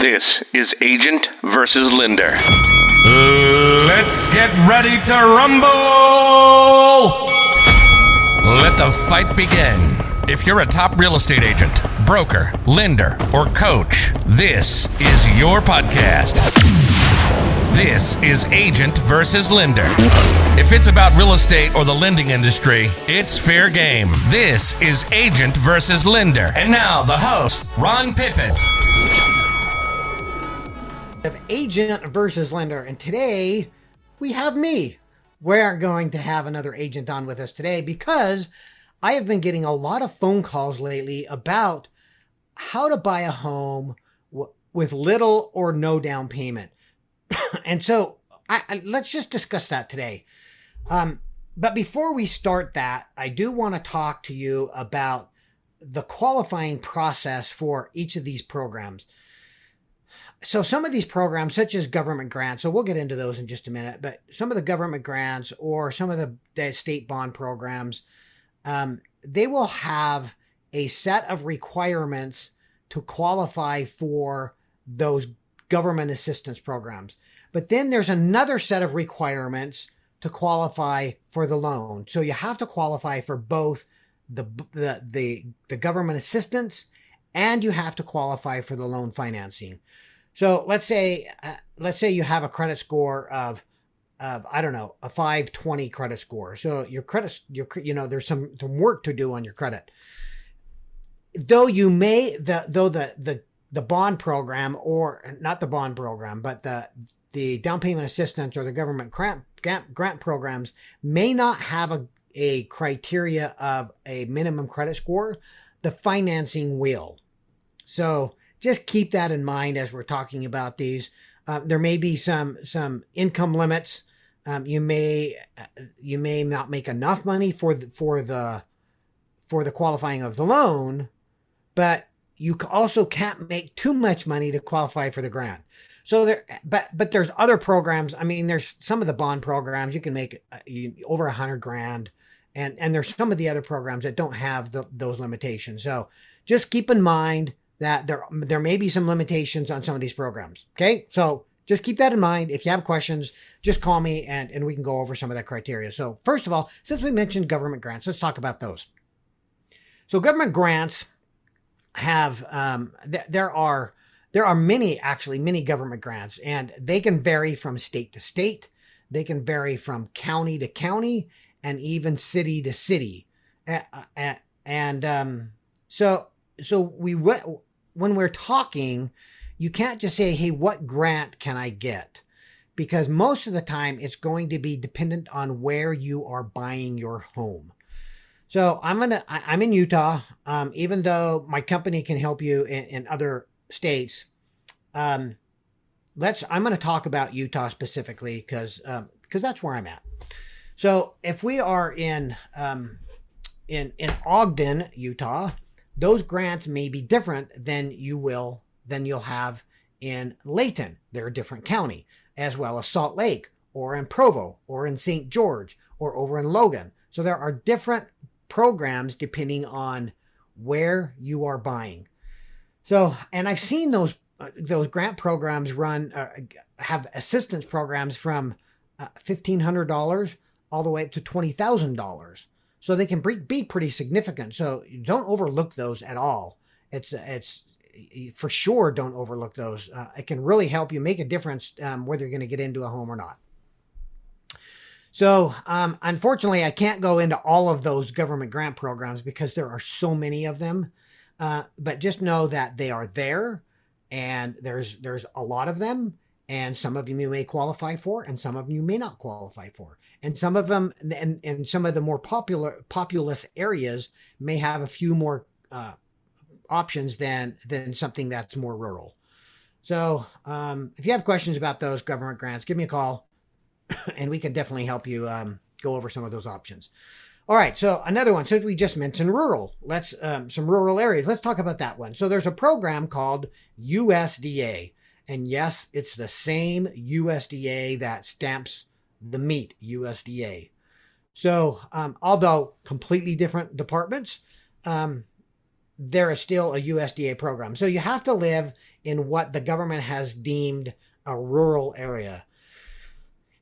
This is Agent versus Lender. Let's get ready to rumble! Let the fight begin. If you're a top real estate agent, broker, lender, or coach, this is your podcast. This is Agent versus Lender. If it's about real estate or the lending industry, it's fair game. This is Agent versus Lender. And now, the host, Ron Pippin of agent versus lender. And today we have me. We aren't going to have another agent on with us today because I have been getting a lot of phone calls lately about how to buy a home w- with little or no down payment. and so I, I, let's just discuss that today. Um, but before we start that, I do want to talk to you about the qualifying process for each of these programs so some of these programs such as government grants so we'll get into those in just a minute but some of the government grants or some of the, the state bond programs um, they will have a set of requirements to qualify for those government assistance programs. But then there's another set of requirements to qualify for the loan. So you have to qualify for both the the the, the government assistance and you have to qualify for the loan financing so let's say uh, let's say you have a credit score of of I don't know a 520 credit score. So your credit your you know there's some some work to do on your credit. Though you may the though the the the bond program or not the bond program but the the down payment assistance or the government grant grant, grant programs may not have a a criteria of a minimum credit score, the financing will. So just keep that in mind as we're talking about these. Uh, there may be some some income limits. Um, you may you may not make enough money for the, for the for the qualifying of the loan, but you also can't make too much money to qualify for the grant. So there, but but there's other programs. I mean, there's some of the bond programs you can make uh, you, over a hundred grand, and and there's some of the other programs that don't have the, those limitations. So just keep in mind that there there may be some limitations on some of these programs. Okay, so just keep that in mind. If you have questions, just call me and and we can go over some of that criteria. So first of all, since we mentioned government grants, let's talk about those. So government grants have um, th- there are there are many actually many government grants and they can vary from state to state they can vary from county to county and even city to city and um, so so we when we're talking, you can't just say, hey, what grant can I get? Because most of the time it's going to be dependent on where you are buying your home. So I'm gonna I'm in Utah. Um, even though my company can help you in, in other states, um, let's I'm gonna talk about Utah specifically because because um, that's where I'm at. So if we are in um, in in Ogden, Utah, those grants may be different than you will than you'll have in Layton. They're a different county, as well as Salt Lake, or in Provo, or in St. George, or over in Logan. So there are different programs depending on where you are buying. So, and I've seen those uh, those grant programs run uh, have assistance programs from uh, fifteen hundred dollars all the way up to twenty thousand dollars so they can be pretty significant. So don't overlook those at all. It's it's for sure don't overlook those. Uh, it can really help you make a difference um, whether you're going to get into a home or not. So, um, unfortunately, I can't go into all of those government grant programs because there are so many of them. Uh, but just know that they are there, and there's there's a lot of them, and some of them you may qualify for and some of them you may not qualify for and some of them and, and some of the more popular populous areas may have a few more uh, options than than something that's more rural so um, if you have questions about those government grants give me a call and we can definitely help you um, go over some of those options all right, so another one. So we just mentioned rural. Let's um, some rural areas. Let's talk about that one. So there's a program called USDA, and yes, it's the same USDA that stamps the meat, USDA. So, um, although completely different departments, um, there is still a USDA program. So you have to live in what the government has deemed a rural area.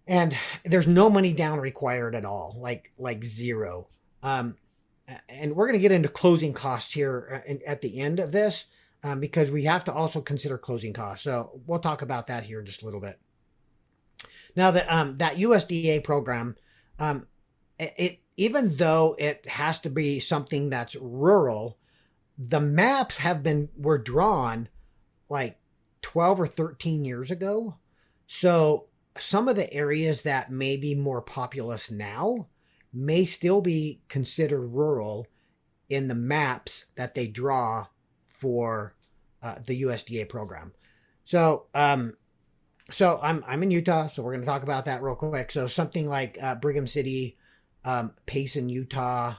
And there's no money down required at all, like like zero. Um, and we're going to get into closing costs here uh, at the end of this um, because we have to also consider closing costs. So we'll talk about that here in just a little bit. Now that um, that USDA program, um, it, even though it has to be something that's rural, the maps have been were drawn like 12 or 13 years ago. So some of the areas that may be more populous now may still be considered rural in the maps that they draw for uh, the USDA program. So, um, so I'm I'm in Utah, so we're going to talk about that real quick. So something like uh, Brigham City, um, Payson, Utah,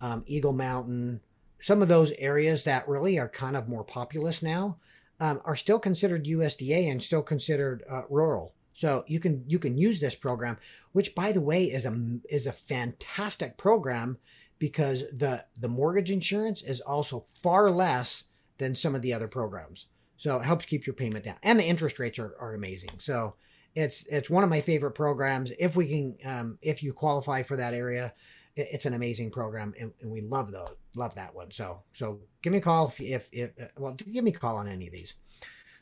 um, Eagle Mountain, some of those areas that really are kind of more populous now um, are still considered USDA and still considered uh, rural. So you can you can use this program, which by the way is a is a fantastic program because the the mortgage insurance is also far less than some of the other programs. So it helps keep your payment down, and the interest rates are, are amazing. So it's it's one of my favorite programs. If we can, um, if you qualify for that area, it, it's an amazing program, and, and we love those love that one. So so give me a call if if, if well give me a call on any of these.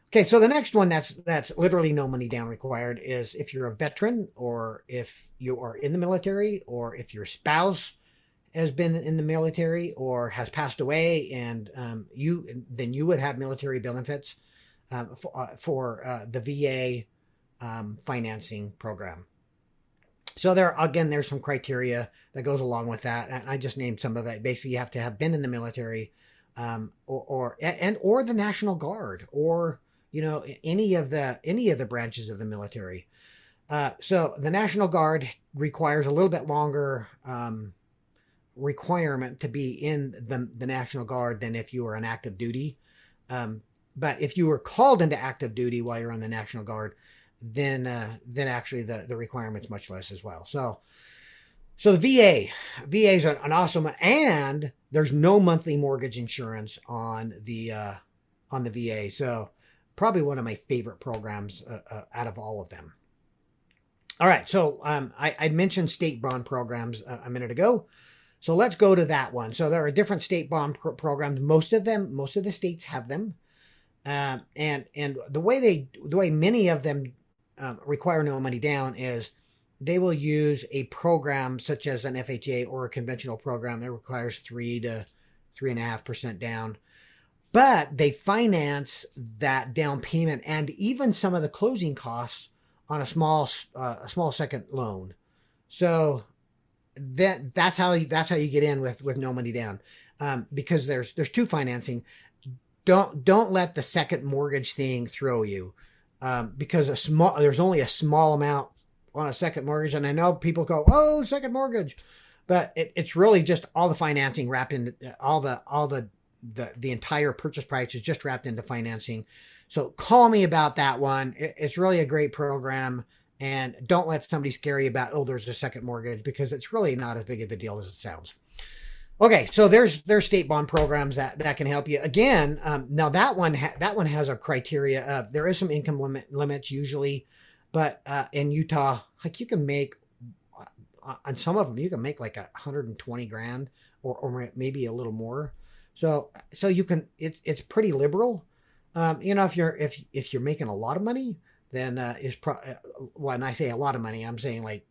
Okay, so the next one that's that's literally no money down required is if you're a veteran or if you are in the military or if your spouse has been in the military or has passed away and um, you then you would have military benefits um, for, uh, for uh, the VA um, financing program. So there again, there's some criteria that goes along with that, and I just named some of it. Basically, you have to have been in the military, um, or, or and or the National Guard, or you know any of the any of the branches of the military. Uh, so the National Guard requires a little bit longer um, requirement to be in the, the National Guard than if you were an active duty. Um, but if you were called into active duty while you're on the National Guard, then uh, then actually the the requirement's much less as well. So so the VA VA is an, an awesome and there's no monthly mortgage insurance on the uh, on the VA. So probably one of my favorite programs uh, uh, out of all of them. All right, so um, I, I, mentioned state bond programs a, a, minute ago. So let's go to that one. So there are different state bond programs. Most of them, most of the states have them, um, and and the way they, the way many of them um, require no money down is they will use a program such as an FHA or a conventional program that requires three to three and a half percent down but they finance that down payment and even some of the closing costs on a small uh, a small second loan. So that that's how you, that's how you get in with with no money down um, because there's there's two financing. Don't don't let the second mortgage thing throw you um, because a small there's only a small amount on a second mortgage, and I know people go oh second mortgage, but it, it's really just all the financing wrapped in all the all the the the entire purchase price is just wrapped into financing. So call me about that one. It, it's really a great program. And don't let somebody scare you about, oh, there's a second mortgage because it's really not as big of a deal as it sounds. Okay, so there's there's state bond programs that that can help you. Again, um, now that one ha- that one has a criteria of there is some income limit limits usually, but uh, in Utah, like you can make uh, on some of them you can make like a 120 grand or or maybe a little more. So so you can it's it's pretty liberal. Um, you know, if you're if if you're making a lot of money, then uh, is pro- uh, when I say a lot of money, I'm saying like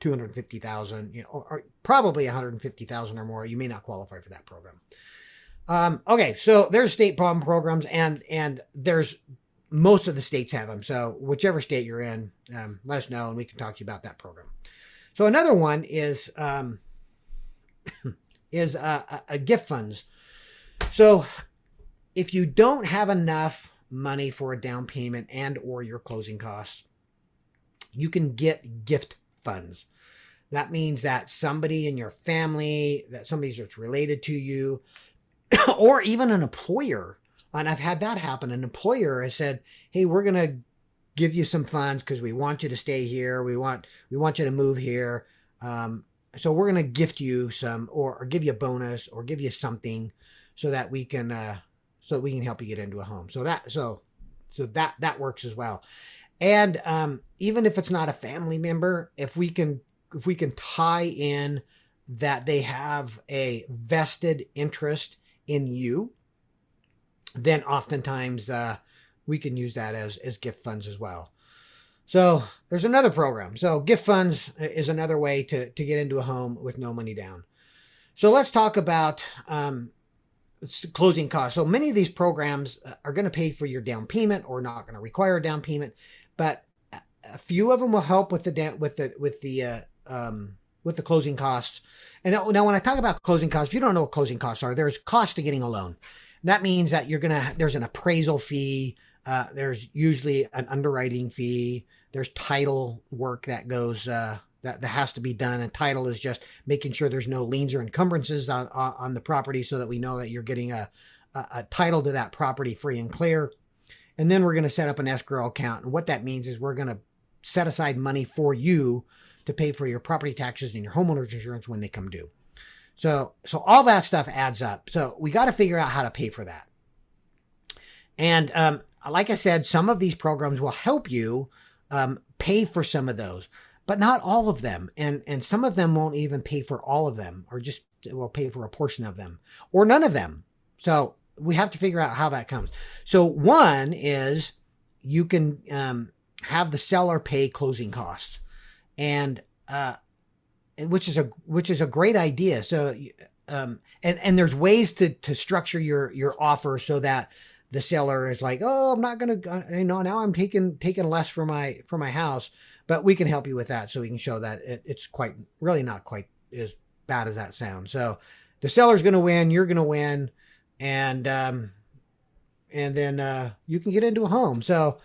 two hundred fifty thousand, you know, or, or probably one hundred fifty thousand or more. You may not qualify for that program. Um, okay, so there's state problem programs, and and there's most of the states have them. So whichever state you're in, um, let us know, and we can talk to you about that program. So another one is um, is uh, a gift funds. So if you don't have enough money for a down payment and or your closing costs, you can get gift funds. That means that somebody in your family, that somebody that's related to you, or even an employer, and I've had that happen. An employer has said, "Hey, we're going to give you some funds because we want you to stay here. We want we want you to move here. Um, so we're going to gift you some, or, or give you a bonus, or give you something." so that we can uh, so that we can help you get into a home. So that so so that that works as well. And um, even if it's not a family member, if we can if we can tie in that they have a vested interest in you, then oftentimes uh, we can use that as as gift funds as well. So there's another program. So gift funds is another way to to get into a home with no money down. So let's talk about um, closing costs. So many of these programs uh, are going to pay for your down payment or not going to require a down payment, but a few of them will help with the down, with the with the uh, um, with the closing costs. And now, now, when I talk about closing costs, if you don't know what closing costs are, there's cost to getting a loan. That means that you're gonna there's an appraisal fee. Uh, there's usually an underwriting fee. There's title work that goes uh, that, that has to be done. And title is just making sure there's no liens or encumbrances on, on, on the property so that we know that you're getting a, a, a title to that property free and clear. And then we're going to set up an escrow account. And what that means is we're going to set aside money for you to pay for your property taxes and your homeowner's insurance when they come due. So, so all that stuff adds up. So we got to figure out how to pay for that. And um, like I said, some of these programs will help you um, pay for some of those but not all of them. And, and some of them won't even pay for all of them or just will pay for a portion of them or none of them. So we have to figure out how that comes. So one is you can, um, have the seller pay closing costs and, uh, which is a, which is a great idea. So, um, and, and there's ways to, to structure your, your offer so that, the seller is like, "Oh, I'm not going to you know, now I'm taking taking less for my for my house." But we can help you with that so we can show that it, it's quite really not quite as bad as that sounds. So the seller's going to win, you're going to win and um and then uh you can get into a home. So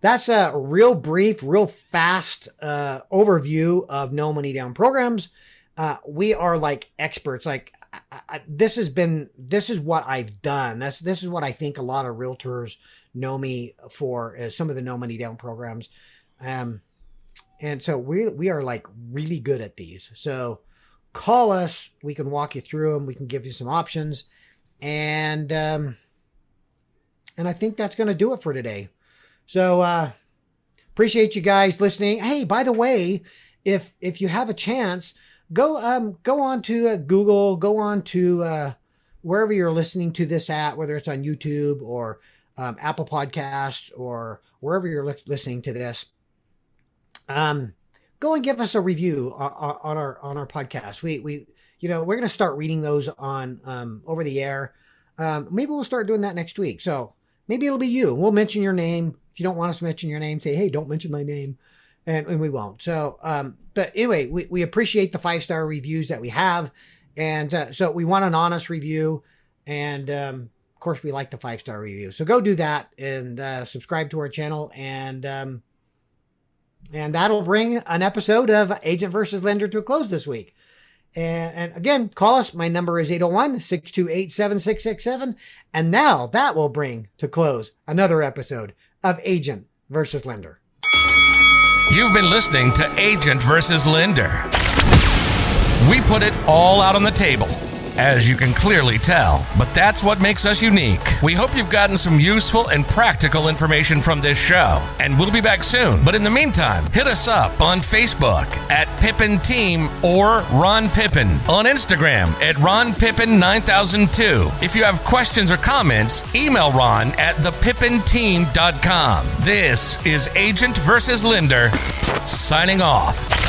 that's a real brief, real fast uh overview of no money down programs. Uh we are like experts like I, this has been this is what I've done. That's this is what I think a lot of realtors know me for some of the no money down programs. Um, and so we we are like really good at these. So call us. We can walk you through them. We can give you some options, and um, and I think that's going to do it for today. So uh, appreciate you guys listening. Hey, by the way, if if you have a chance go um go on to uh, Google, go on to uh, wherever you're listening to this at, whether it's on YouTube or um, Apple Podcasts or wherever you're li- listening to this. Um, go and give us a review on, on our on our podcast. We we you know we're gonna start reading those on um, over the air. Um, maybe we'll start doing that next week. So maybe it'll be you. We'll mention your name. If you don't want us to mention your name, say hey, don't mention my name and, and we won't. So, um, but anyway, we, we appreciate the five star reviews that we have. And uh, so we want an honest review. And um, of course, we like the five star review. So go do that and uh, subscribe to our channel. And um, and that'll bring an episode of Agent versus Lender to a close this week. And, and again, call us. My number is 801 628 7667. And now that will bring to close another episode of Agent versus Lender. You've been listening to Agent versus Lender. We put it all out on the table, as you can clearly tell, but that's what makes us unique. We hope you've gotten some useful and practical information from this show, and we'll be back soon. But in the meantime, hit us up on Facebook at Pippin Team or Ron Pippin, on Instagram at Ron Pippin 9002. If you have questions or comments, email Ron at thepippinteam.com. This is Agent versus Lender signing off.